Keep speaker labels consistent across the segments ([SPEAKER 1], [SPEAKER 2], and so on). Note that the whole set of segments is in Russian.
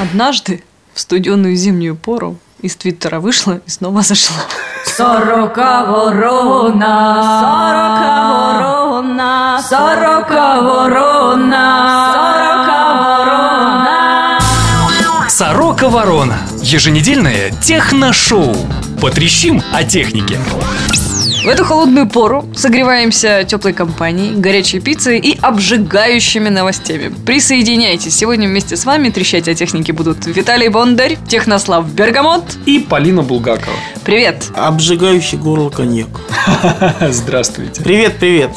[SPEAKER 1] Однажды в студеную зимнюю пору из Твиттера вышла и снова зашла.
[SPEAKER 2] Сорока ворона, сорока ворона, сорока ворона, сорока ворона.
[SPEAKER 3] Сорока Ворона. Еженедельное техношоу. Потрещим о технике.
[SPEAKER 1] В эту холодную пору согреваемся теплой компанией, горячей пиццей и обжигающими новостями. Присоединяйтесь. Сегодня вместе с вами трещать о технике будут Виталий Бондарь, Технослав Бергамот.
[SPEAKER 4] И Полина Булгакова.
[SPEAKER 1] Привет!
[SPEAKER 5] Обжигающий горло коньяк.
[SPEAKER 4] Здравствуйте.
[SPEAKER 5] Привет, привет.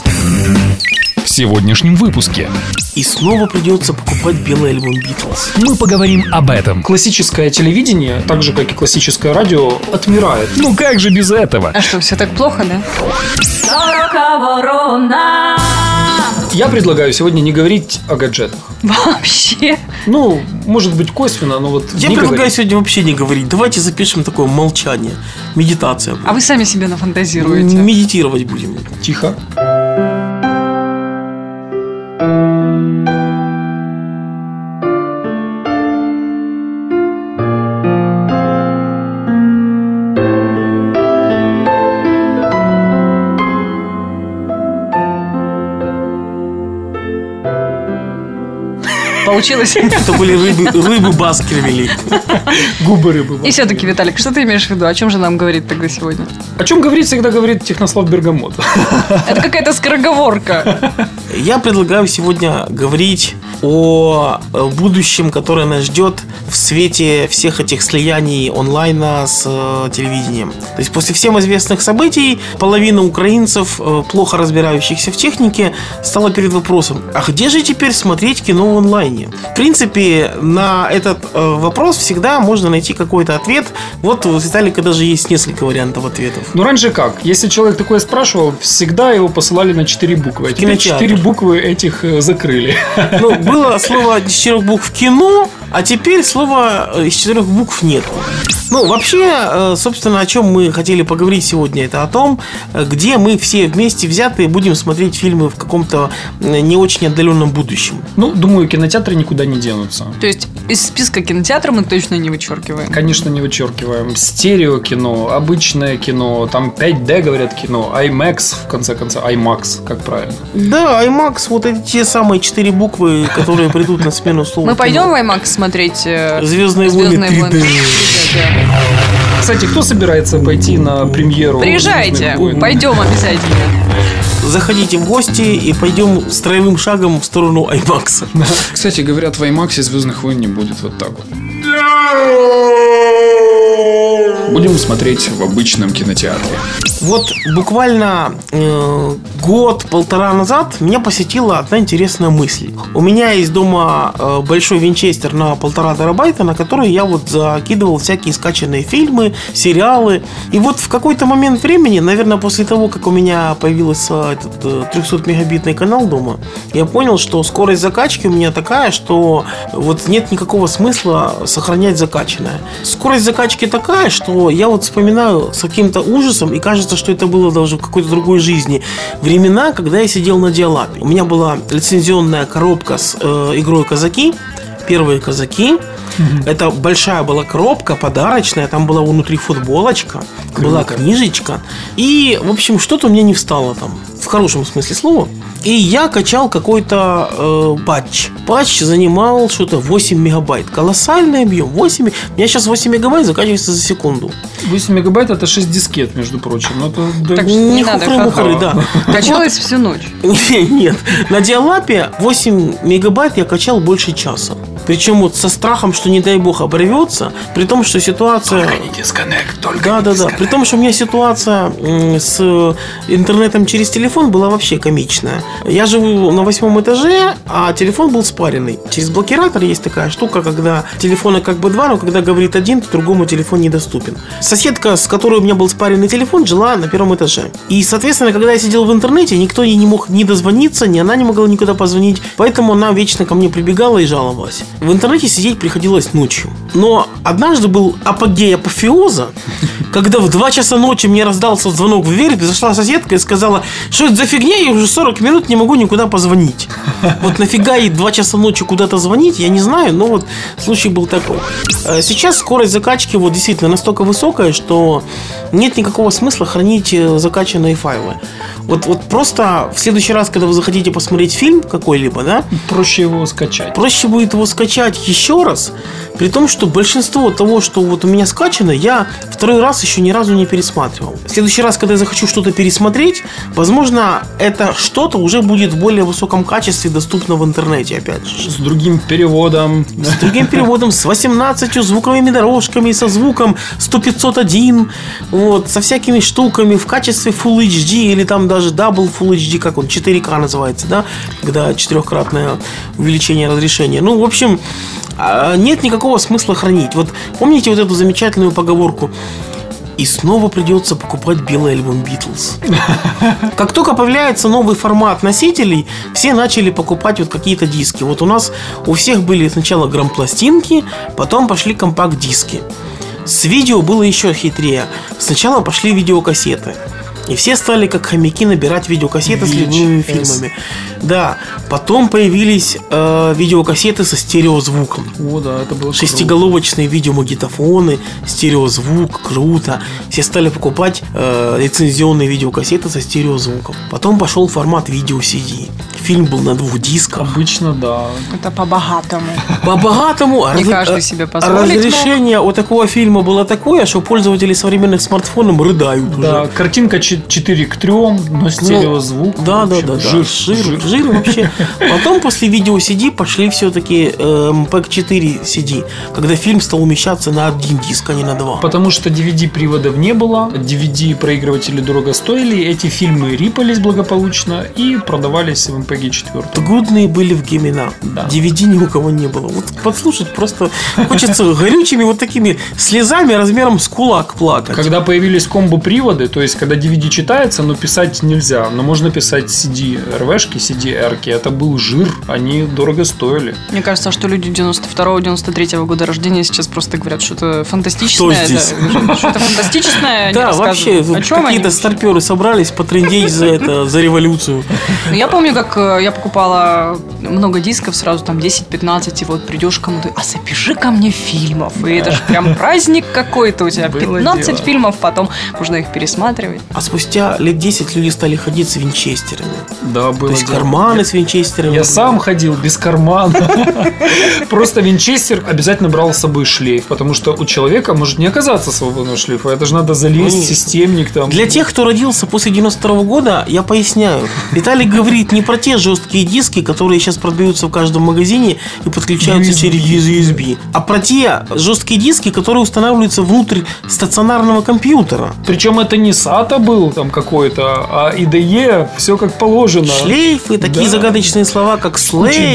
[SPEAKER 3] В сегодняшнем выпуске
[SPEAKER 5] И снова придется покупать белый альбом Битлз.
[SPEAKER 3] мы поговорим об этом.
[SPEAKER 4] Классическое телевидение, так же как и классическое радио, отмирает.
[SPEAKER 3] Ну как же без этого?
[SPEAKER 1] А что, все так плохо, да?
[SPEAKER 2] Сорока ворона.
[SPEAKER 4] Я предлагаю сегодня не говорить о гаджетах.
[SPEAKER 1] Вообще.
[SPEAKER 4] Ну, может быть, косвенно, но вот
[SPEAKER 5] Я
[SPEAKER 4] не
[SPEAKER 5] предлагаю
[SPEAKER 4] говорить.
[SPEAKER 5] сегодня вообще не говорить. Давайте запишем такое молчание. Медитация.
[SPEAKER 1] А вы сами себе нафантазируете.
[SPEAKER 5] Медитировать будем.
[SPEAKER 4] Тихо.
[SPEAKER 1] Получилось?
[SPEAKER 5] Это были рыбы, рыбы Баскервилей.
[SPEAKER 4] Губы рыбы.
[SPEAKER 1] И все-таки, Виталик, что ты имеешь в виду? О чем же нам говорить тогда сегодня?
[SPEAKER 4] О чем говорит, всегда говорит Технослав Бергамот.
[SPEAKER 1] Это какая-то скороговорка.
[SPEAKER 5] Я предлагаю сегодня говорить о э, будущем, которое нас ждет в свете всех этих слияний онлайна с э, телевидением. То есть после всем известных событий половина украинцев, э, плохо разбирающихся в технике, стала перед вопросом, а где же теперь смотреть кино в онлайне? В принципе, на этот э, вопрос всегда можно найти какой-то ответ. Вот у Виталика даже есть несколько вариантов ответов.
[SPEAKER 4] Ну, раньше как? Если человек такое спрашивал, всегда его посылали на четыре буквы. А теперь четыре буквы этих э, закрыли.
[SPEAKER 5] Ну, было слово четырех букв кино, а теперь слова э, из четырех букв нет. Ну, вообще, э, собственно, о чем мы хотели поговорить сегодня, это о том, э, где мы все вместе взятые будем смотреть фильмы в каком-то не очень отдаленном будущем.
[SPEAKER 4] Ну, думаю, кинотеатры никуда не денутся.
[SPEAKER 1] То есть из списка кинотеатра мы точно не вычеркиваем.
[SPEAKER 4] Конечно, не вычеркиваем. Стерео кино, обычное кино, там 5D говорят кино, IMAX, в конце концов, IMAX, как правильно.
[SPEAKER 5] Да, IMAX, вот эти те самые четыре буквы, которые придут на смену слова.
[SPEAKER 1] Мы пойдем в IMAX смотреть э,
[SPEAKER 5] Звездные войны
[SPEAKER 1] «Звездные
[SPEAKER 5] 3D».
[SPEAKER 1] войны 3D, да.
[SPEAKER 4] Кстати, кто собирается пойти на премьеру?
[SPEAKER 1] Приезжайте, пойдем обязательно.
[SPEAKER 5] Заходите в гости и пойдем строевым шагом в сторону IMAX.
[SPEAKER 6] Кстати, говорят, в IMAX Звездных войн не будет вот так вот. Будем смотреть в обычном кинотеатре.
[SPEAKER 5] Вот буквально э, год-полтора назад меня посетила одна интересная мысль. У меня есть дома э, большой винчестер на полтора терабайта, на который я вот закидывал всякие скачанные фильмы, сериалы. И вот в какой-то момент времени, наверное, после того, как у меня появился этот э, 300-мегабитный канал дома, я понял, что скорость закачки у меня такая, что вот нет никакого смысла сохранять закачанное. Скорость закачки такая, что я вот вспоминаю с каким-то ужасом, и кажется, что это было даже в какой-то другой жизни. Времена, когда я сидел на диалапе. У меня была лицензионная коробка с э, игрой «Казаки», первые «Казаки», это большая была коробка, подарочная, там была внутри футболочка, была книжечка. И, в общем, что-то у меня не встало там, в хорошем смысле слова. И я качал какой-то э, патч. Патч занимал что-то 8 мегабайт. Колоссальный объем. 8... У меня сейчас 8 мегабайт заканчивается за секунду.
[SPEAKER 4] 8 мегабайт это 6 дискет, между прочим. Ну, это,
[SPEAKER 1] Так что не надо
[SPEAKER 5] да.
[SPEAKER 1] Качалась всю ночь.
[SPEAKER 5] Не- Нет, на диалапе 8 мегабайт я качал больше часа. Причем вот со страхом, что не дай бог оборвется, при том, что ситуация...
[SPEAKER 6] не дисконнект, только
[SPEAKER 5] Да, да, да. При том, что у меня ситуация с интернетом через телефон была вообще комичная. Я живу на восьмом этаже, а телефон был спаренный. Через блокиратор есть такая штука, когда телефона как бы два, но когда говорит один, то другому телефон недоступен. Соседка, с которой у меня был спаренный телефон, жила на первом этаже. И, соответственно, когда я сидел в интернете, никто ей не мог ни дозвониться, ни она не могла никуда позвонить. Поэтому она вечно ко мне прибегала и жаловалась. В интернете сидеть приходилось ночью. Но однажды был апогей апофеоза, когда в 2 часа ночи мне раздался звонок в дверь, зашла соседка и сказала, что это за фигня, я уже 40 минут не могу никуда позвонить. Вот нафига ей 2 часа ночи куда-то звонить, я не знаю, но вот случай был такой. Э, Сейчас скорость закачки вот действительно настолько высокая, что нет никакого смысла хранить э, закачанные файлы. Вот, вот просто в следующий раз, когда вы захотите посмотреть фильм какой-либо, да,
[SPEAKER 4] Проще его скачать.
[SPEAKER 5] проще будет его скачать еще раз, при том, что большинство того, что вот у меня скачано, я второй раз еще ни разу не пересматривал. В следующий раз, когда я захочу что-то пересмотреть, возможно, это что-то уже будет в более высоком качестве доступно в интернете, опять же.
[SPEAKER 4] С другим переводом.
[SPEAKER 5] С другим переводом, с 18 звуковыми дорожками, со звуком 100-501, вот, со всякими штуками в качестве Full HD или там даже Double Full HD, как он, 4К называется, да, когда четырехкратное увеличение разрешения. Ну, в общем, а, нет никакого смысла хранить. Вот помните вот эту замечательную поговорку и снова придется покупать белый альбом Битлз. Как только появляется новый формат носителей, все начали покупать вот какие-то диски. Вот у нас у всех были сначала грампластинки, потом пошли компакт-диски. С видео было еще хитрее. Сначала пошли видеокассеты. И все стали как хомяки набирать видеокассеты с любыми
[SPEAKER 4] VHS.
[SPEAKER 5] фильмами. Да, потом появились э, видеокассеты со стереозвуком.
[SPEAKER 4] О, да, это было круто.
[SPEAKER 5] Шестиголовочные видеомагнитофоны, стереозвук, круто. Все стали покупать э, лицензионные видеокассеты со стереозвуком. Потом пошел формат видео CD. Фильм был на двух дисках.
[SPEAKER 4] Обычно, да.
[SPEAKER 1] Это по-богатому.
[SPEAKER 5] По-богатому
[SPEAKER 1] Не
[SPEAKER 5] раз-
[SPEAKER 1] каждый
[SPEAKER 5] а-
[SPEAKER 1] себе позволить
[SPEAKER 5] разрешение у такого фильма было такое, что пользователи современных смартфонов рыдают
[SPEAKER 4] Да,
[SPEAKER 5] уже.
[SPEAKER 4] картинка 4 к 3, но стереозвук.
[SPEAKER 5] Ну, Да,
[SPEAKER 4] В
[SPEAKER 5] да, да, да.
[SPEAKER 4] Жир,
[SPEAKER 5] Жир, жир, вообще. Потом после видео CD пошли все-таки MP4 CD, когда фильм стал умещаться на один диск, а не на два.
[SPEAKER 4] Потому что DVD-приводов не было, DVD-проигрыватели дорого стоили, эти фильмы рипались благополучно и продавались в MPG 4.
[SPEAKER 5] Годные были в Гемина.
[SPEAKER 4] Да.
[SPEAKER 5] DVD ни у кого не было. Вот подслушать просто хочется горючими вот такими слезами размером с кулак плакать.
[SPEAKER 4] Когда появились комбо-приводы, то есть когда DVD читается, но писать нельзя, но можно писать CD RV-шки, CD R-ки, это был жир, они дорого стоили.
[SPEAKER 1] Мне кажется, что люди 92-93 года рождения сейчас просто говорят что-то фантастичное.
[SPEAKER 5] Что здесь?
[SPEAKER 1] да, Что-то фантастичное. они
[SPEAKER 5] Да, вообще, какие-то старперы собрались потрындеть за это, за революцию.
[SPEAKER 1] Ну, Я помню, как э, я покупала много дисков, сразу там 10-15, и вот придешь кому-то, а запиши ко мне фильмов. И это же прям праздник какой-то у тебя.
[SPEAKER 4] Было
[SPEAKER 1] 15
[SPEAKER 4] дело.
[SPEAKER 1] фильмов, потом можно их пересматривать.
[SPEAKER 5] А спустя лет 10 люди стали ходить с винчестерами.
[SPEAKER 4] Да, было
[SPEAKER 5] То есть. Карманы с винчестерами.
[SPEAKER 4] Я сам ходил без кармана. Просто винчестер обязательно брал с собой шлейф, потому что у человека может не оказаться свободного шлейфа. Это же надо залезть системник там.
[SPEAKER 5] Для тех, кто родился после 92 года, я поясняю. Виталий говорит не про те жесткие диски, которые сейчас продаются в каждом магазине и подключаются
[SPEAKER 4] USB.
[SPEAKER 5] через USB, а про те жесткие диски, которые устанавливаются внутрь стационарного компьютера.
[SPEAKER 4] Причем это не SATA был там какой-то, а IDE, все как положено.
[SPEAKER 5] Шлейфы, такие
[SPEAKER 4] Да.
[SPEAKER 5] загадочные слова, как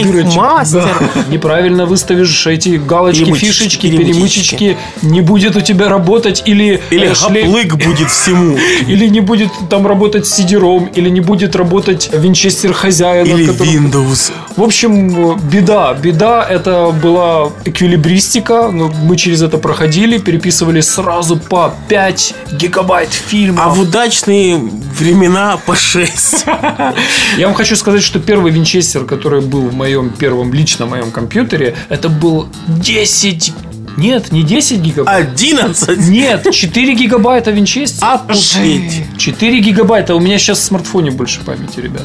[SPEAKER 4] дырочек.
[SPEAKER 5] мастер.
[SPEAKER 4] Да. Неправильно выставишь эти галочки,
[SPEAKER 5] Перемычечки,
[SPEAKER 4] фишечки,
[SPEAKER 5] перемычечки.
[SPEAKER 4] перемычечки, не будет у тебя работать или
[SPEAKER 5] Или
[SPEAKER 4] э,
[SPEAKER 5] гаплык будет всему.
[SPEAKER 4] или не будет там работать сидером, или не будет работать винчестер хозяина.
[SPEAKER 5] Или
[SPEAKER 4] который-
[SPEAKER 5] Windows.
[SPEAKER 4] В общем, беда. Беда это была эквилибристика. но Мы через это проходили, переписывали сразу по 5 гигабайт фильмов.
[SPEAKER 5] А в удачные времена по 6.
[SPEAKER 4] Я вам хочу сказать, что первый винчестер, который был в моем первом личном моем компьютере, это был 10... Нет, не 10 гигабайт.
[SPEAKER 5] 11.
[SPEAKER 4] Нет, 4 гигабайта винчестер.
[SPEAKER 5] Опустить.
[SPEAKER 4] 4 гигабайта. У меня сейчас в смартфоне больше памяти, ребят.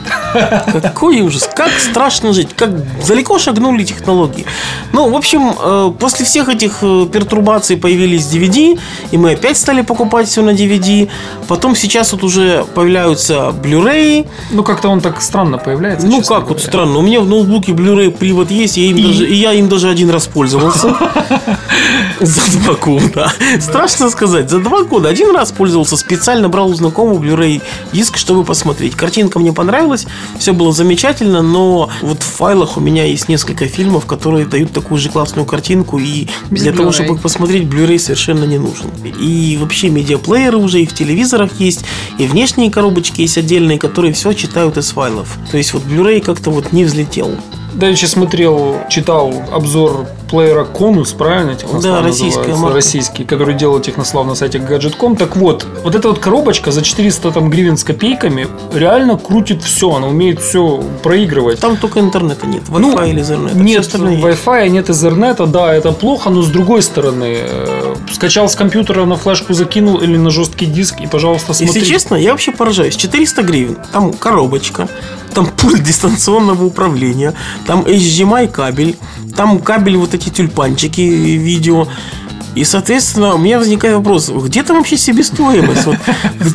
[SPEAKER 5] Какой ужас, как страшно жить, как далеко шагнули технологии. Ну, в общем, э, после всех этих э, пертурбаций появились DVD, и мы опять стали покупать все на DVD. Потом сейчас вот уже появляются Blu-ray.
[SPEAKER 4] Ну, как-то он так странно появляется.
[SPEAKER 5] Ну, как вот
[SPEAKER 4] говоря.
[SPEAKER 5] странно. У меня в ноутбуке Blu-ray привод есть, я им
[SPEAKER 4] И?
[SPEAKER 5] даже, и я им даже один раз пользовался. За два года. Страшно сказать, за два года один раз пользовался, специально брал у знакомого Blu-ray диск, чтобы посмотреть. Картинка мне понравилась, все было замечательно, но вот в файлах у меня есть несколько фильмов, которые дают такую же классную картинку, и
[SPEAKER 1] Без
[SPEAKER 5] для того, чтобы их посмотреть, Blu-ray совершенно не нужен. И вообще медиаплееры уже и в телевизорах есть, и внешние коробочки есть отдельные, которые все читают из файлов. То есть вот Blu-ray как-то вот не взлетел.
[SPEAKER 4] Давеча смотрел, читал обзор плеера Конус, правильно?
[SPEAKER 5] Да, российская марка.
[SPEAKER 4] Российский, который делал Технослав на сайте Gadget.com. Так вот, вот эта вот коробочка за 400 там, гривен с копейками реально крутит все. Она умеет все проигрывать.
[SPEAKER 5] Там только интернета нет. Wi-Fi
[SPEAKER 4] Ну,
[SPEAKER 5] или Ethernet. Всё
[SPEAKER 4] Нет. Wi-Fi, нет Ethernet, да, это плохо, но с другой стороны, э, скачал с компьютера на флешку закинул или на жесткий диск и, пожалуйста, смотри.
[SPEAKER 5] Если честно, я вообще поражаюсь. 400 гривен. Там коробочка, там пульт дистанционного управления, там HDMI кабель, там кабель вот эти тюльпанчики видео. И, соответственно, у меня возникает вопрос, где там вообще себестоимость? Вот,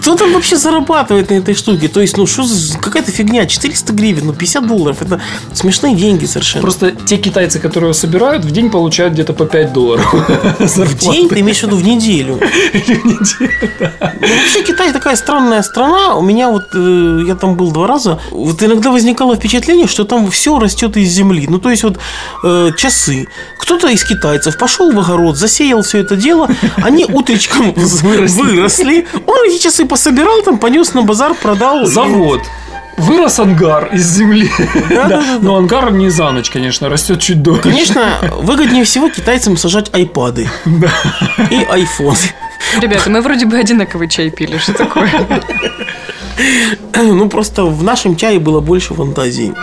[SPEAKER 5] кто там вообще зарабатывает на этой штуке? То есть, ну, что за какая-то фигня? 400 гривен, ну, 50 долларов. Это смешные деньги совершенно.
[SPEAKER 4] Просто те китайцы, которые собирают, в день получают где-то по 5 долларов.
[SPEAKER 5] в день, ты имеешь в виду в неделю? Ну, вообще Китай такая странная страна. У меня вот, э, я там был два раза, вот иногда возникало впечатление, что там все растет из земли. Ну, то есть вот э, часы. Кто-то из китайцев пошел в огород, засеял все это дело, они утречком выросли. Он эти часы пособирал, там понес на базар, продал.
[SPEAKER 4] Завод. Вырос ангар из земли.
[SPEAKER 5] Да-да-да.
[SPEAKER 4] Но ангар не за ночь, конечно, растет чуть дольше.
[SPEAKER 5] Конечно, выгоднее всего китайцам сажать айпады и айфоны.
[SPEAKER 1] Ребята, мы вроде бы одинаковый чай пили. Что такое?
[SPEAKER 5] Ну, просто в нашем чае было больше фантазии.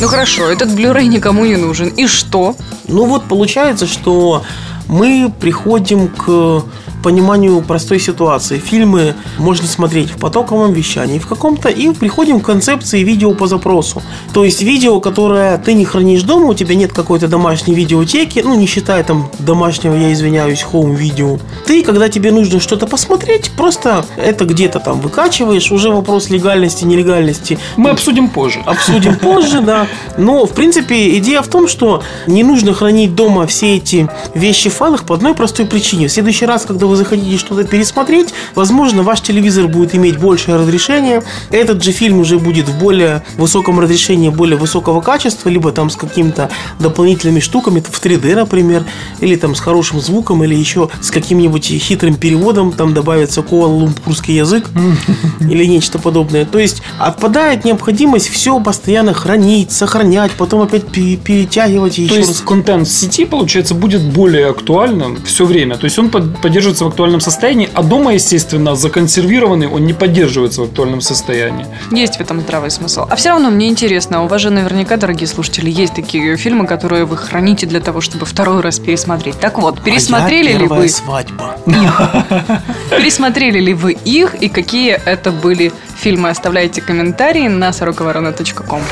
[SPEAKER 1] Ну хорошо, этот Blu-ray никому не нужен. И что?
[SPEAKER 5] Ну вот получается, что мы приходим к пониманию простой ситуации. Фильмы можно смотреть в потоковом вещании в каком-то и приходим к концепции видео по запросу. То есть видео, которое ты не хранишь дома, у тебя нет какой-то домашней видеотеки, ну не считая там домашнего, я извиняюсь, хоум видео. Ты, когда тебе нужно что-то посмотреть, просто это где-то там выкачиваешь, уже вопрос легальности, нелегальности.
[SPEAKER 4] Мы обсудим позже.
[SPEAKER 5] Обсудим позже, да. Но, в принципе, идея в том, что не нужно хранить дома все эти вещи в файлах по одной простой причине. В следующий раз, когда вы захотите что-то пересмотреть, возможно, ваш телевизор будет иметь большее разрешение. Этот же фильм уже будет в более высоком разрешении, более высокого качества, либо там с какими-то дополнительными штуками, в 3D, например, или там с хорошим звуком, или еще с каким-нибудь хитрым переводом, там добавится куала-лумпурский язык или нечто подобное. То есть отпадает необходимость все постоянно хранить, сохранять, потом опять пе- перетягивать
[SPEAKER 4] То
[SPEAKER 5] еще
[SPEAKER 4] есть
[SPEAKER 5] раз.
[SPEAKER 4] контент в сети, получается, будет более актуальным все время. То есть он под- поддерживается в актуальном состоянии, а дома, естественно, законсервированный, он не поддерживается в актуальном состоянии.
[SPEAKER 1] Есть в этом здравый смысл. А все равно мне интересно, у вас же наверняка, дорогие слушатели, есть такие фильмы, которые вы храните для того, чтобы второй раз пересмотреть. Так вот, пересмотрели
[SPEAKER 5] А
[SPEAKER 1] ли вы
[SPEAKER 5] свадьба.
[SPEAKER 1] пересмотрели ли вы их и какие это были фильмы? Оставляйте комментарии на сороковорона.ком.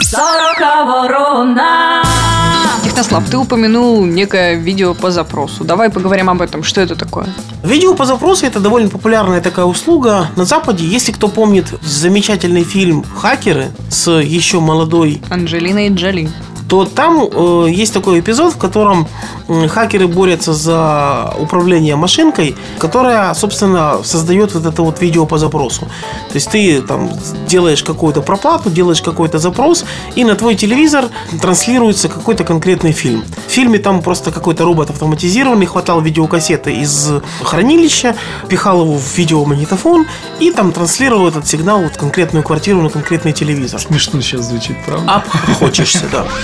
[SPEAKER 2] Сорока ворона.
[SPEAKER 1] Технослав, ты упомянул некое видео по запросу. Давай поговорим об этом. Что это такое?
[SPEAKER 5] Видео по запросу это довольно популярная такая услуга на Западе. Если кто помнит замечательный фильм «Хакеры» с еще молодой
[SPEAKER 1] Анджелина и Джоли.
[SPEAKER 5] То там э, есть такой эпизод, в котором м, хакеры борются за управление машинкой, которая, собственно, создает вот это вот видео по запросу. То есть ты там делаешь какую-то проплату, делаешь какой-то запрос, и на твой телевизор транслируется какой-то конкретный фильм. В фильме там просто какой-то робот автоматизированный хватал видеокассеты из хранилища, пихал его в видеомагнитофон и там транслировал этот сигнал вот в конкретную квартиру на конкретный телевизор.
[SPEAKER 4] Смешно сейчас звучит, правда?
[SPEAKER 5] Обхохочешься, да.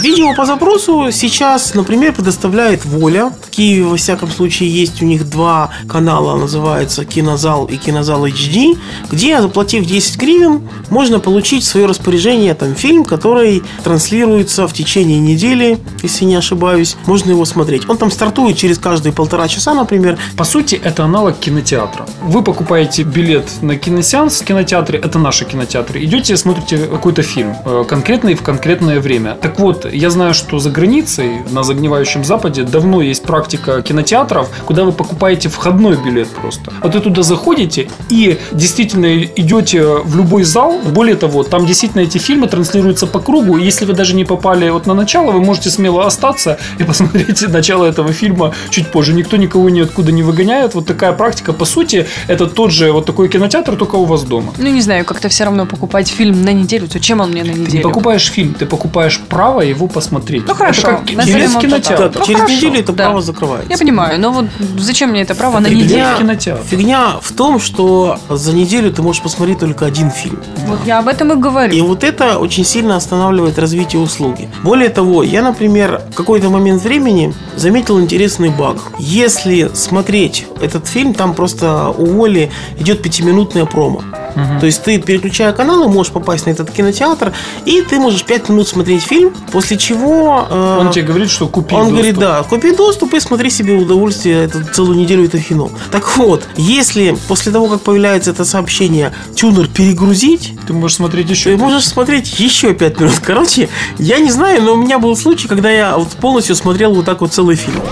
[SPEAKER 5] Видео по запросу сейчас, например, предоставляет Воля. В Киеве, во всяком случае, есть у них два канала, называется Кинозал и Кинозал HD, где, заплатив 10 гривен, можно получить в свое распоряжение там фильм, который транслируется в течение недели, если не ошибаюсь. Можно его смотреть. Он там стартует через каждые полтора часа, например.
[SPEAKER 4] По сути, это аналог кинотеатра. Вы покупаете билет на киносеанс в кинотеатре, это наши кинотеатры, идете, смотрите какой-то фильм, э, конкретный в конкретное время. Так вот, я знаю, что за границей, на загнивающем Западе, давно есть практика кинотеатров, куда вы покупаете входной билет просто. Вот вы туда заходите и действительно идете в любой зал. Более того, там действительно эти фильмы транслируются по кругу. И если вы даже не попали вот на начало, вы можете смело остаться и посмотреть начало этого фильма чуть позже. Никто никого ниоткуда не выгоняет. Вот такая практика. По сути, это тот же вот такой кинотеатр, только у вас дома.
[SPEAKER 1] Ну, не знаю, как-то все равно покупать фильм на неделю. Зачем он мне на
[SPEAKER 4] Ты не
[SPEAKER 1] неделю?
[SPEAKER 4] покупаешь фильм, ты покупаешь право его его посмотреть.
[SPEAKER 1] Ну, хорошо,
[SPEAKER 4] Это как
[SPEAKER 1] назовем это
[SPEAKER 4] кинотеатр.
[SPEAKER 1] так. Ну,
[SPEAKER 5] Через
[SPEAKER 1] хорошо,
[SPEAKER 5] неделю это
[SPEAKER 1] да.
[SPEAKER 5] право закрывается.
[SPEAKER 1] Я понимаю, но вот зачем мне это право на
[SPEAKER 4] Фигня.
[SPEAKER 1] неделю?
[SPEAKER 4] кинотеатр.
[SPEAKER 5] Фигня в том, что за неделю ты можешь посмотреть только один фильм.
[SPEAKER 1] Вот я об этом и
[SPEAKER 5] И
[SPEAKER 1] говорю.
[SPEAKER 5] вот это очень сильно останавливает развитие услуги. Более того, я, например, в какой-то момент времени заметил интересный баг. Если смотреть этот фильм, там просто у Воли идет пятиминутная промо. То есть ты, переключая каналы, можешь попасть на этот кинотеатр, и ты можешь пять минут смотреть фильм, после чего... э,
[SPEAKER 4] Он тебе говорит, что купи
[SPEAKER 5] он
[SPEAKER 4] доступ.
[SPEAKER 5] говорит, да, купи доступ и смотри себе удовольствие эту целую неделю это кино. Так вот, если после того, как появляется это сообщение, тюнер перегрузить,
[SPEAKER 4] Ты можешь смотреть еще.
[SPEAKER 5] ты можешь смотреть еще 5 минут. Короче, я не знаю, но у меня был случай, когда я вот полностью смотрел вот так вот целый фильм.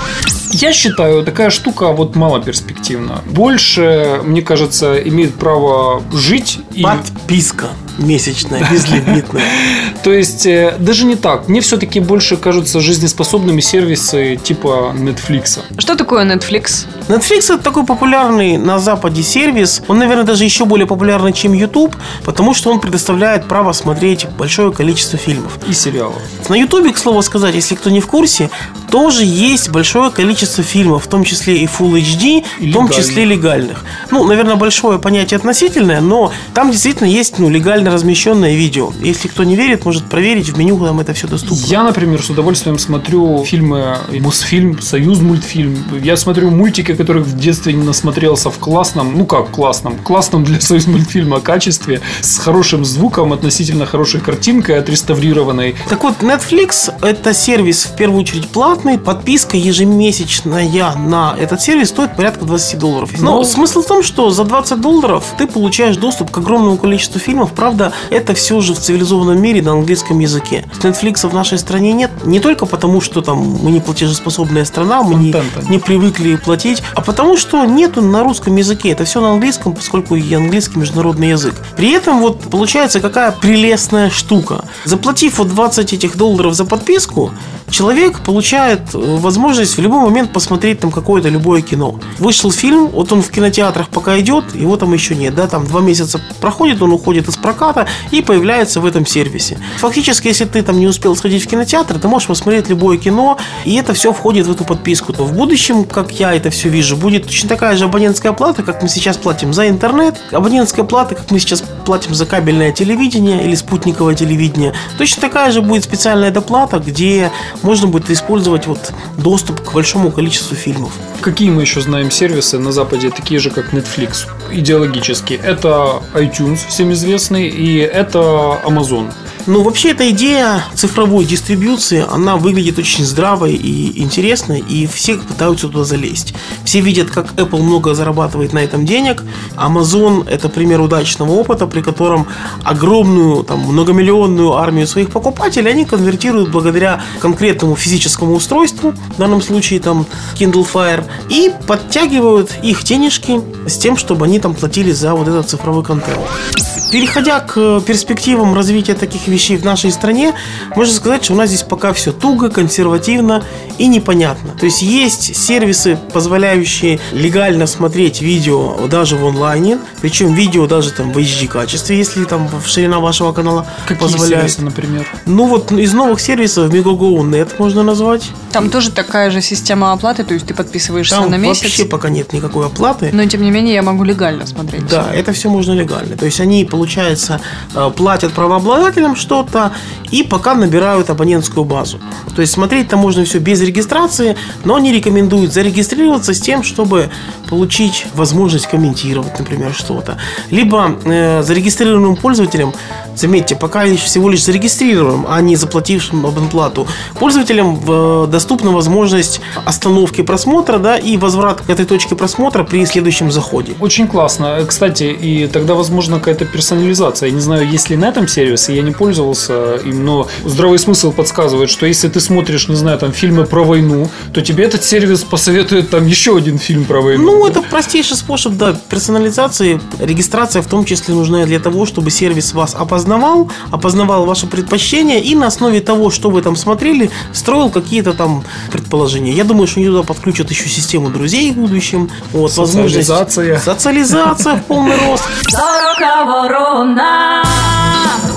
[SPEAKER 4] Я считаю, такая штука вот мало перспективна. Больше, мне кажется, имеет право жить и...
[SPEAKER 5] Подписка месячная, безлимитная.
[SPEAKER 4] То есть, э, даже не так. Мне все-таки больше кажутся жизнеспособными сервисы типа Netflix.
[SPEAKER 1] Что такое Netflix?
[SPEAKER 5] Netflix это такой популярный на Западе сервис. Он, наверное, даже еще более популярный, чем YouTube, потому что он предоставляет право смотреть большое количество фильмов.
[SPEAKER 4] И сериалов.
[SPEAKER 5] На Ютубе, к слову сказать, если кто не в курсе, тоже есть большое количество фильмов, в том числе и Full HD,
[SPEAKER 4] И
[SPEAKER 5] в том
[SPEAKER 4] легальных.
[SPEAKER 5] числе легальных. Ну, наверное, большое понятие относительное, но там действительно есть ну, легально размещенное видео. Если кто не верит, может проверить, в меню там это все доступно.
[SPEAKER 4] Я, например, с удовольствием смотрю фильмы Мосфильм, Союз мультфильм. Я смотрю мультики, которых в детстве не насмотрелся в классном, ну как классном, классном для Союз мультфильма качестве, с хорошим звуком, относительно хорошей картинкой, отреставрированной.
[SPEAKER 5] Так вот, Netflix это сервис в первую очередь платный. Подписка ежемесячная на этот сервис стоит порядка 20 долларов. Но
[SPEAKER 4] Ну,
[SPEAKER 5] смысл в том, что за 20 долларов ты получаешь доступ к огромному количеству фильмов. Правда, это все же в цивилизованном мире на английском языке. Netflix в нашей стране нет. Не только потому, что там мы не платежеспособная страна, мы не, не привыкли платить, а потому что нету на русском языке. Это все на английском, поскольку и английский международный язык. При этом вот получается какая прелестная штука. Заплатив вот 20 этих долларов за подписку, человек получает э, возможность в любой момент посмотреть там какое-то любое кино. Вышел фильм, вот он в кинотеатрах пока идет, его там еще нет, да, там два месяца проходит, он уходит из проката и появляется в этом сервисе. Фактически, если ты там не успел сходить в кинотеатр, ты можешь посмотреть любое кино, и это все входит в эту подписку. То в будущем, как я это все вижу, будет точно такая же абонентская плата, как мы сейчас платим за интернет, абонентская плата, как мы сейчас платим за кабельное телевидение или спутниковое телевидение. Точно такая же будет специальная доплата, где можно будет использовать вот доступ к большому количеству фильмов.
[SPEAKER 4] Какие мы еще знаем сервисы на Западе, такие же, как Netflix, идеологически? Это iTunes, всем известный, и это Amazon.
[SPEAKER 5] Ну, вообще, эта идея цифровой дистрибьюции, она выглядит очень здравой и интересной, и все пытаются туда залезть. Все видят, как Apple много зарабатывает на этом денег. Amazon – это пример удачного опыта, при котором огромную, там, многомиллионную армию своих покупателей они конвертируют благодаря конкретному физическому устройству, в данном случае там Kindle Fire, и подтягивают их денежки с тем, чтобы они там платили за вот этот цифровой контент. Переходя к перспективам развития таких вещей в нашей стране, можно сказать, что у нас здесь пока все туго, консервативно и непонятно. То есть есть сервисы, позволяющие легально смотреть видео даже в онлайне, причем видео даже там в HD качестве, если там ширина вашего канала
[SPEAKER 4] Какие
[SPEAKER 5] позволяет.
[SPEAKER 4] сервисы, например?
[SPEAKER 5] Ну вот из новых сервисов Megogo.net можно назвать.
[SPEAKER 1] Там тоже такая же система оплаты, то есть ты подписываешься
[SPEAKER 5] Там
[SPEAKER 1] на месяц.
[SPEAKER 5] вообще пока нет никакой оплаты.
[SPEAKER 1] Но тем не менее я могу легально смотреть.
[SPEAKER 5] Да, это все можно легально. То есть они, получается, э, платят правообладателям что-то и пока набирают абонентскую базу. То есть смотреть там можно все без регистрации, но они рекомендуют зарегистрироваться с тем, чтобы получить возможность комментировать, например, что-то. Либо э, зарегистрированным пользователям, заметьте, пока всего лишь зарегистрированным, а не заплатившим абонплату, пользователям э, доступна возможность остановки просмотра да, и возврат к этой точке просмотра при следующем заходе.
[SPEAKER 4] Очень классно. Э, Кстати, и тогда, возможно, какая-то персонализация. Я не знаю, есть ли на этом сервисе, я не пользовался им, но здравый смысл подсказывает, что если ты смотришь, не знаю, там фильмы про войну, то тебе этот сервис посоветует там еще один фильм про войну.
[SPEAKER 5] Ну, это простейший способ, да, персонализации. Регистрация в том числе нужна для того, чтобы сервис вас опознал опознавал, опознавал ваши предпочтения и на основе того, что вы там смотрели, строил какие-то там предположения. Я думаю, что они туда подключат еще систему друзей в будущем. Вот, возможность-
[SPEAKER 4] Социализация.
[SPEAKER 5] Социализация в полный рост.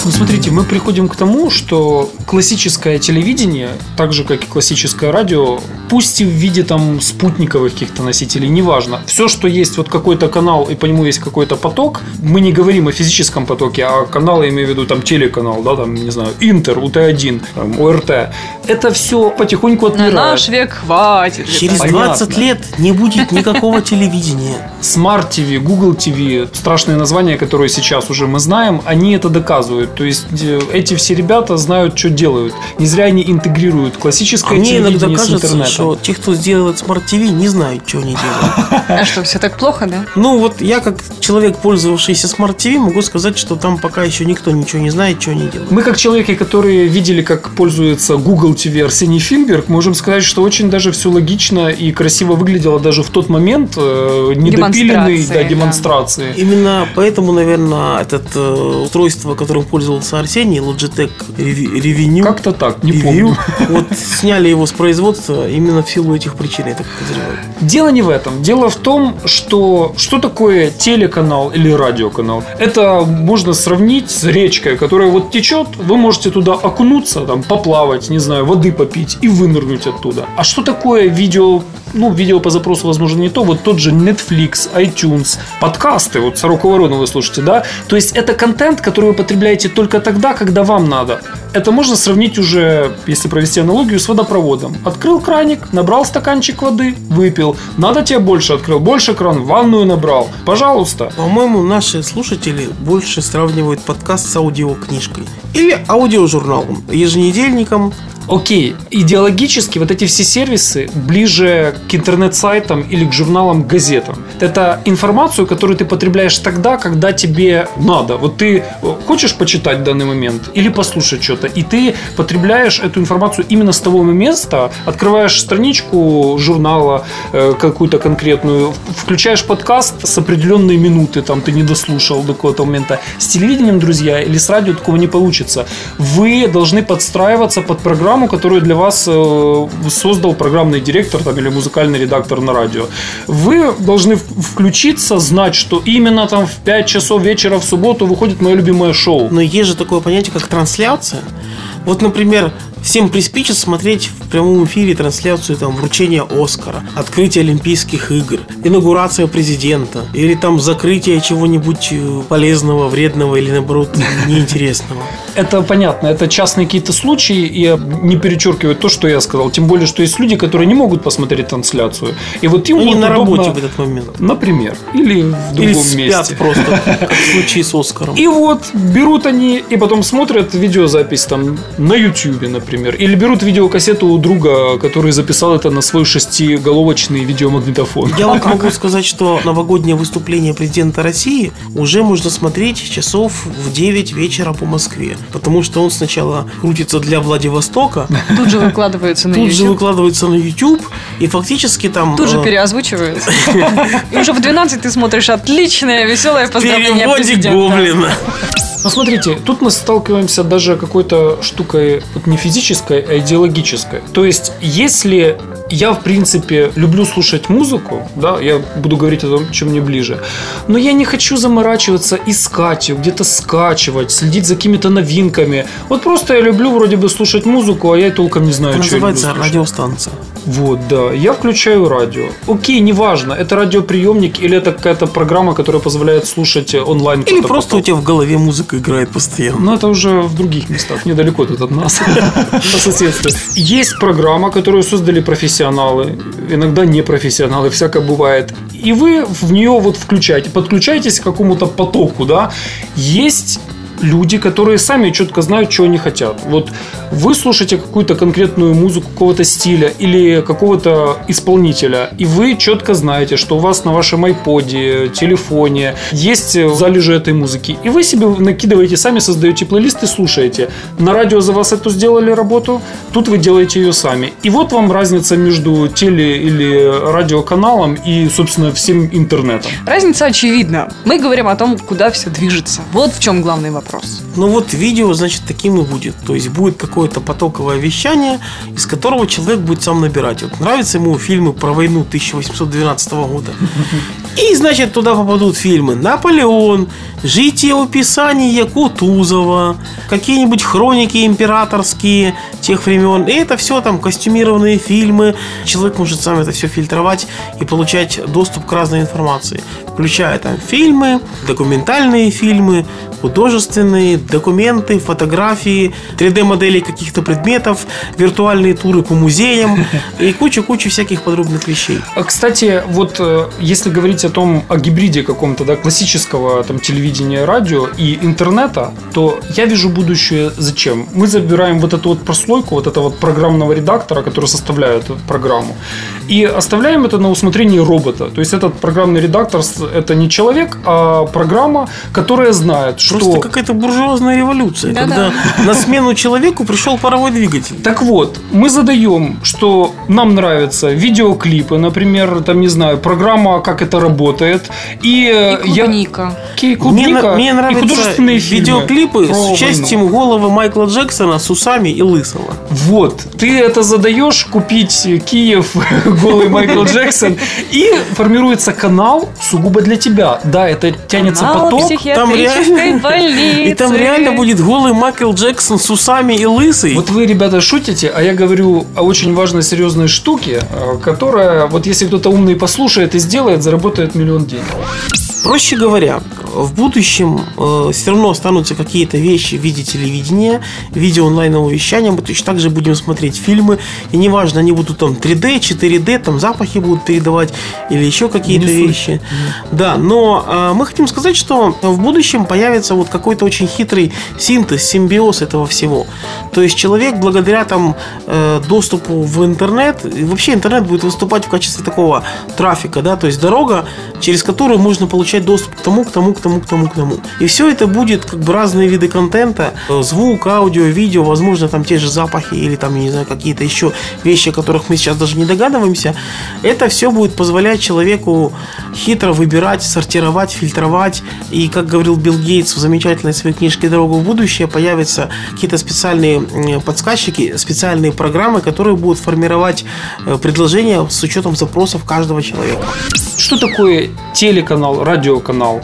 [SPEAKER 4] Ну, смотрите, мы приходим к тому, что классическое телевидение, так же, как и классическое радио, пусть и в виде там спутниковых каких-то носителей, неважно. Все, что есть вот какой-то канал, и по нему есть какой-то поток, мы не говорим о физическом потоке, а канал, я имею в виду там телеканал, да, там, не знаю, Интер, УТ-1, там, ОРТ. Это все потихоньку
[SPEAKER 1] На
[SPEAKER 4] отмирает.
[SPEAKER 1] наш век хватит.
[SPEAKER 5] Через.
[SPEAKER 4] Понятно.
[SPEAKER 5] 20 лет не будет никакого телевидения.
[SPEAKER 4] Smart TV, Google TV, страшные названия, которые сейчас уже мы знаем, они это доказывают. То есть э, эти все ребята знают, что делают. Не зря они интегрируют классическое
[SPEAKER 5] Мне иногда
[SPEAKER 4] телевидение с
[SPEAKER 5] кажется,
[SPEAKER 4] интернетом.
[SPEAKER 5] что те, кто сделает Smart TV, не знают, что они делают.
[SPEAKER 1] А что, все так плохо, да?
[SPEAKER 5] Ну вот я как человек, пользовавшийся Smart TV, могу сказать, что там пока еще никто ничего не знает, что они делают.
[SPEAKER 4] Мы, как человеки, которые видели, как пользуется Google TV Арсений Финберг, можем сказать, что очень даже все логично и красиво выглядело даже в тот момент э, недопиленной
[SPEAKER 1] Демонстрации,
[SPEAKER 4] да,
[SPEAKER 1] да.
[SPEAKER 4] демонстрации.
[SPEAKER 5] Именно поэтому, наверное, это э, устройство, которым пользовался Арсений, Logitech Revenue,
[SPEAKER 4] Как-то так, не
[SPEAKER 5] Review,
[SPEAKER 4] помню.
[SPEAKER 5] вот сняли его с производства именно в силу этих причин, я так подозреваю.
[SPEAKER 4] Дело не в этом. Дело в том, что что такое телеканал или радиоканал? Это можно сравнить с речкой, которая вот течет, вы можете туда окунуться, там, поплавать, не знаю, воды попить и вынырнуть оттуда. А что такое видео ну, видео по запросу, возможно, не то. Вот тот же Netflix, iTunes, подкасты, вот «Сороку ворону» вы слушаете, да? То есть, это контент, который вы потребляете только тогда, когда вам надо. Это можно сравнить уже, если провести аналогию, с водопроводом. Открыл краник, набрал стаканчик воды, выпил. Надо тебе больше, открыл больше кран, ванную набрал. Пожалуйста.
[SPEAKER 5] По-моему, наши слушатели больше сравнивают подкаст с аудиокнижкой. Или аудиожурналом, еженедельником.
[SPEAKER 4] Окей, идеологически вот эти все сервисы ближе к интернет-сайтам или к журналам, газетам. Это информацию, которую ты потребляешь тогда, когда тебе надо. Вот ты э, хочешь почитать в данный момент или послушать что-то, и ты потребляешь эту информацию именно с того места, открываешь страничку журнала э, какую-то конкретную, включаешь подкаст с определенной минуты, там ты не дослушал до какого-то момента. С телевидением, друзья, или с радио такого не получится. Вы должны подстраиваться под программу, которую для вас э, создал программный директор там, или музыкальный редактор на радио. Вы должны включиться, знать, что именно там в 5 часов вечера в субботу выходит мое любимое шоу.
[SPEAKER 5] Но есть же такое понятие, как трансляция. Вот, например, всем приспичит смотреть прямом эфире трансляцию там, вручения Оскара, открытие Олимпийских игр, инаугурация президента или там закрытие чего-нибудь э, полезного, вредного или наоборот неинтересного.
[SPEAKER 4] Это понятно, это частные какие-то случаи, и я не перечеркиваю то, что я сказал. Тем более, что есть люди, которые не могут посмотреть трансляцию. И вот им
[SPEAKER 5] Они на работе в этот момент.
[SPEAKER 4] Например. Или в
[SPEAKER 5] Или
[SPEAKER 4] другом
[SPEAKER 5] спят
[SPEAKER 4] месте.
[SPEAKER 5] просто, как в случае с Оскаром.
[SPEAKER 4] И вот берут они и потом смотрят видеозапись там на YouTube, например. Или берут видеокассету друга, который записал это на свой шестиголовочный видеомагнитофон.
[SPEAKER 5] Я вот могу сказать, что новогоднее выступление президента России уже можно смотреть часов в 9 вечера по Москве. Потому что он сначала крутится для Владивостока,
[SPEAKER 1] Тут же выкладывается на
[SPEAKER 5] тут же
[SPEAKER 1] YouTube.
[SPEAKER 5] выкладывается на YouTube, и фактически там...
[SPEAKER 1] Тут же
[SPEAKER 5] э,
[SPEAKER 1] переозвучивается. И уже в 12 ты смотришь отличное, веселое поздравление
[SPEAKER 5] переводе
[SPEAKER 1] президента.
[SPEAKER 5] Гоблина.
[SPEAKER 4] Ну, смотрите, тут мы сталкиваемся даже какой-то штукой вот не физической, а идеологической. То есть, если я, в принципе, люблю слушать музыку, да, я буду говорить о том, чем мне ближе, но я не хочу заморачиваться, искать ее, где-то скачивать, следить за какими-то новинками. Вот просто я люблю вроде бы слушать музыку, а я и толком не знаю,
[SPEAKER 5] Это
[SPEAKER 4] что я люблю
[SPEAKER 5] называется радиостанция.
[SPEAKER 4] Вот, да. Я включаю радио. Окей, неважно, это радиоприемник или это какая-то программа, которая позволяет слушать онлайн.
[SPEAKER 5] Или просто у
[SPEAKER 4] поток.
[SPEAKER 5] тебя в голове музыка играет постоянно.
[SPEAKER 4] Но это уже в других местах, недалеко тут от нас, по соседству. Есть программа, которую создали профессионалы, иногда непрофессионалы, всякое бывает. И вы в нее вот включаете, подключаетесь к какому-то потоку, да. Есть люди, которые сами четко знают, что они хотят. Вот вы слушаете какую-то конкретную музыку какого-то стиля или какого-то исполнителя, и вы четко знаете, что у вас на вашем айподе, телефоне есть залежи этой музыки, и вы себе накидываете сами, создаете плейлист и слушаете. На радио за вас эту сделали работу, тут вы делаете ее сами. И вот вам разница между теле- или радиоканалом и, собственно, всем интернетом.
[SPEAKER 1] Разница очевидна. Мы говорим о том, куда все движется. Вот в чем главный вопрос.
[SPEAKER 5] Вопрос. Ну вот видео, значит, таким и будет. То есть будет какое-то потоковое вещание, из которого человек будет сам набирать. Вот нравятся ему фильмы про войну 1812 года. И, значит, туда попадут фильмы «Наполеон», «Житие-описание Кутузова», какие-нибудь хроники императорские тех времен. И это все там костюмированные фильмы. Человек может сам это все фильтровать и получать доступ к разной информации. Включая там фильмы, документальные фильмы, художественные, документы, фотографии, 3D-модели каких-то предметов, виртуальные туры по музеям и куча-куча всяких подробных вещей.
[SPEAKER 4] А, Кстати, вот э, если говорить о том, о гибриде каком-то, да, классического там телевидения, радио и интернета, то я вижу будущее зачем? Мы забираем вот эту вот прослойку, вот этого вот программного редактора, который составляет эту программу, и оставляем это на усмотрение робота. То есть этот программный редактор это не человек, а программа, которая знает, что...
[SPEAKER 5] Просто какая-то буржуазная революция,
[SPEAKER 1] Да-да.
[SPEAKER 5] когда на смену человеку пришел паровой двигатель.
[SPEAKER 4] Так вот, мы задаем, что нам нравятся видеоклипы, например, там, не знаю, программа, как это работает, и, э,
[SPEAKER 1] И
[SPEAKER 4] я...
[SPEAKER 1] клубника.
[SPEAKER 4] Ки-
[SPEAKER 5] Мне,
[SPEAKER 4] клубника
[SPEAKER 5] мне
[SPEAKER 4] и
[SPEAKER 5] нравятся
[SPEAKER 4] художественные фильмы
[SPEAKER 5] видеоклипы
[SPEAKER 4] про
[SPEAKER 5] с
[SPEAKER 4] войну.
[SPEAKER 5] участием головы Майкла Джексона с усами и лысого.
[SPEAKER 4] Вот, ты это задаешь, купить Киев, голый Майкл Джексон, и формируется канал сугубо для тебя. Да, это тянется
[SPEAKER 1] Канал
[SPEAKER 4] поток.
[SPEAKER 1] психиатрической
[SPEAKER 5] реально-
[SPEAKER 1] больницы.
[SPEAKER 5] И там реально будет голый Майкл Джексон с усами и лысый.
[SPEAKER 4] Вот вы, ребята, шутите, а я говорю о очень важной, серьезной штуке, э, которая, вот если кто-то умный послушает и сделает, заработает миллион денег.
[SPEAKER 5] Проще говоря, в будущем все равно останутся какие-то вещи в виде телевидения, в виде онлайнового вещания. Мы точно так же будем смотреть фильмы. И неважно, они будут там 3D, 4D, там запахи будут передавать или еще какие-то вещи. Да, но э, мы хотим сказать, что в будущем появится вот какой-то очень хитрый синтез, симбиоз этого всего. То есть человек благодаря там э, доступу в интернет, вообще интернет будет выступать в качестве такого трафика, да, то есть дорога, через которую можно получать доступ к тому, к тому, к тому, к тому, к тому. И все это будет как бы разные виды контента, э, звук, аудио, видео, возможно, там те же запахи или там, я не знаю, какие-то еще вещи, о которых мы сейчас даже не догадываемся. Это все будет позволять человеку хитро выбирать, сортировать, фильтровать. И, как говорил Билл Гейтс в замечательной своей книжке «Дорога в будущее», появятся какие-то специальные м, подсказчики, специальные программы, которые будут формировать э, предложения с учетом запросов каждого человека.
[SPEAKER 4] Что такое телеканал, радиоканал?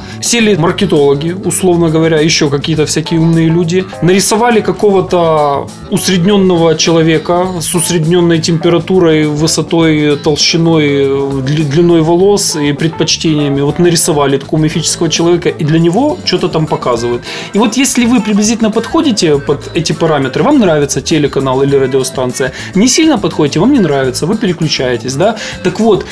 [SPEAKER 4] Сели маркетологи, условно говоря, еще какие-то всякие умные люди, нарисовали какого-то усредненного человека с усредненной температурой, высотой, толщиной, дли- длиной волос и предпочтениями. Вот нарисовали такого мифического человека, и для него что-то там показывают. И вот если вы приблизительно подходите под эти параметры, вам нравится телеканал или радиостанция, не сильно подходите, вам не нравится, вы переключаетесь, да? Так вот,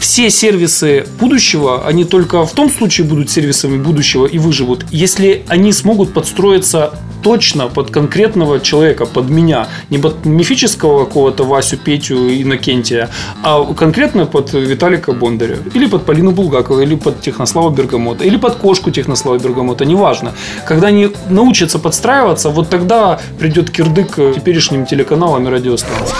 [SPEAKER 4] все сервисы будущего, они только в том случае будут сервисами будущего и выживут, если они смогут подстроиться точно под конкретного человека, под меня, не под мифического какого-то Васю, Петю, Иннокентия, а конкретно под Виталика Бондаря, или под Полину Булгакову, или под Технослава Бергамота, или под кошку Технослава Бергамота, неважно. Когда они научатся подстраиваться, вот тогда придет кирдык теперешним телеканалам и радиостанциям.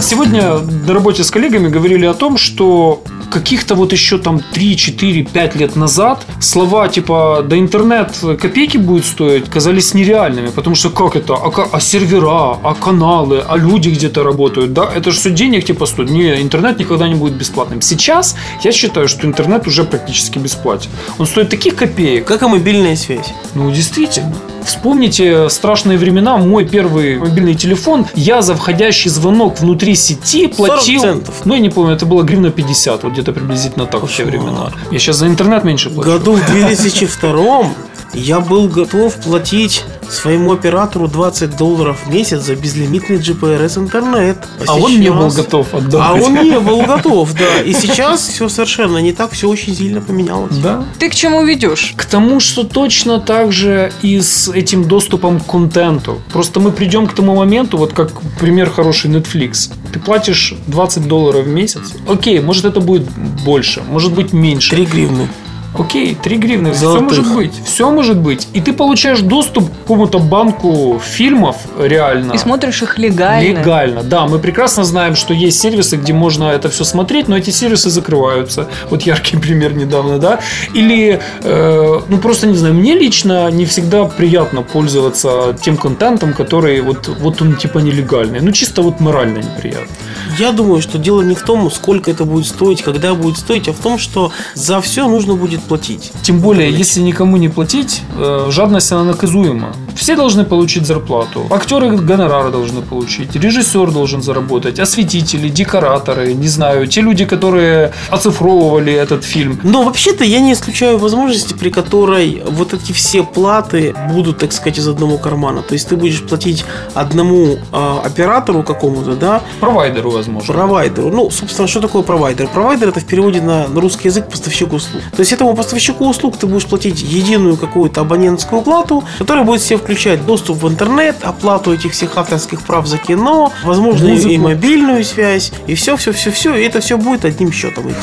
[SPEAKER 4] Сегодня на работе с коллегами говорили о том, что каких-то вот еще там 3, 4, 5 лет назад слова типа «да интернет копейки будет стоить» казались нереальными, потому что как это? А, а сервера, а каналы, а люди где-то работают, да? Это же все денег типа стоит. Не, интернет никогда не будет бесплатным. Сейчас я считаю, что интернет уже практически бесплатен. Он стоит таких копеек,
[SPEAKER 5] Как и мобильная связь.
[SPEAKER 4] ну, действительно. Вспомните страшные времена. Мой первый мобильный телефон, я за входящий звонок внутри сети платил...
[SPEAKER 5] 40 центов.
[SPEAKER 4] Ну, я не помню, это было гривна 50, вот где-то приблизительно так в те
[SPEAKER 5] Кошмар.
[SPEAKER 4] времена. Я сейчас за интернет меньше плачу.
[SPEAKER 5] году в 2002 я был готов платить своему оператору 20 долларов в месяц за безлимитный GPRS интернет.
[SPEAKER 4] А он не был
[SPEAKER 5] сейчас-
[SPEAKER 4] готов отдавать.
[SPEAKER 5] А он не был готов, да. И сейчас все совершенно не так, все очень сильно поменялось.
[SPEAKER 4] Да.
[SPEAKER 1] Ты к чему ведешь?
[SPEAKER 4] К тому, что точно так же и с этим доступом к контенту. Просто мы придем к тому моменту, вот как пример хороший Netflix. Ты платишь 20 долларов в месяц. Окей, может это будет больше, может быть меньше.
[SPEAKER 5] 3 гривны.
[SPEAKER 4] Окей, 3 гривны, все
[SPEAKER 5] Золотых.
[SPEAKER 4] может быть, все может быть. И ты получаешь доступ к какому-то банку фильмов реально.
[SPEAKER 1] И смотришь их легально.
[SPEAKER 4] Легально, да. Мы прекрасно знаем, что есть сервисы, где можно это все смотреть, но эти сервисы закрываются. Вот яркий пример недавно, да. Или, э, ну просто не знаю, мне лично не всегда приятно пользоваться тем контентом, который вот, вот он типа нелегальный. Ну чисто вот морально неприятно.
[SPEAKER 5] Я думаю, что дело не в том, сколько это будет стоить, когда будет стоить, а в том, что за все нужно будет платить.
[SPEAKER 4] Тем более, если никому не платить, э, жадность она наказуема. Все должны получить зарплату. Актеры гонорары должны получить. Режиссер должен заработать. Осветители, декораторы, не знаю, те люди, которые оцифровывали этот фильм.
[SPEAKER 5] Но вообще-то я не исключаю возможности, при которой вот эти все платы будут, так сказать, из одного кармана. То есть ты будешь платить одному а, оператору какому-то, да,
[SPEAKER 4] Провайдеру, возможно.
[SPEAKER 5] провайдеру. Ну, собственно, что такое провайдер? Провайдер это в переводе на, на русский язык поставщик услуг. То есть этому поставщику услуг ты будешь платить единую какую-то абонентскую плату, которая будет в себя включать доступ в интернет, оплату этих всех авторских прав за кино, возможно,
[SPEAKER 4] Музыку.
[SPEAKER 5] и мобильную связь, и все, все, все, все, и это все будет одним счетом идти.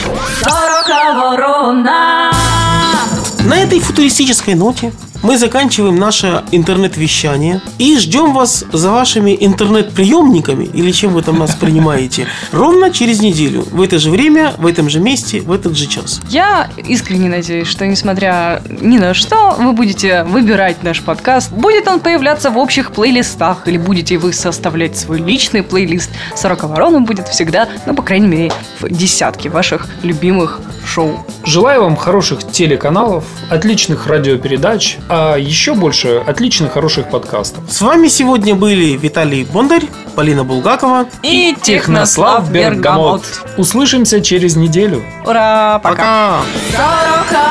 [SPEAKER 5] На этой футуристической ноте мы заканчиваем наше интернет-вещание и ждем вас за вашими интернет-приемниками, или чем вы там нас принимаете, ровно через неделю, в это же время, в этом же месте, в этот же час.
[SPEAKER 1] Я искренне надеюсь, что несмотря ни на что, вы будете выбирать наш подкаст. Будет он появляться в общих плейлистах, или будете вы составлять свой личный плейлист. Сорока ворона будет всегда, ну, по крайней мере, в десятке ваших любимых шоу.
[SPEAKER 4] Желаю вам хороших телеканалов, отличных радиопередач, а еще больше отличных хороших подкастов.
[SPEAKER 5] С вами сегодня были Виталий Бондарь, Полина Булгакова.
[SPEAKER 1] И Технослав Бергамот.
[SPEAKER 4] Услышимся через неделю.
[SPEAKER 1] Ура! Пока!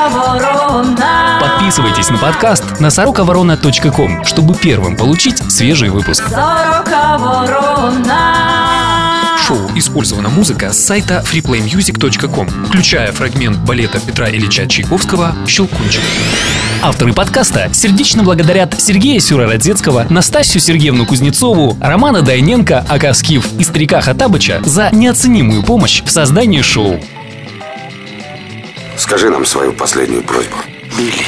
[SPEAKER 2] Ворона.
[SPEAKER 3] Подписывайтесь на подкаст на сороковорона.ком, чтобы первым получить свежий выпуск.
[SPEAKER 2] Сорока ворона.
[SPEAKER 3] Шоу использована музыка с сайта freeplaymusic.com, включая фрагмент балета Петра Ильича Чайковского «Щелкунчик». Авторы подкаста сердечно благодарят Сергея Сюрородецкого, Настасью Сергеевну Кузнецову, Романа Дайненко, Ака Скиф и Старика Хатабыча за неоценимую помощь в создании шоу.
[SPEAKER 7] Скажи нам свою последнюю просьбу.
[SPEAKER 5] Билли.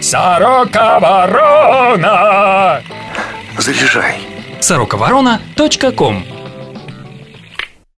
[SPEAKER 3] Сорока ворона!
[SPEAKER 7] Заряжай.
[SPEAKER 3] сороковорона.ком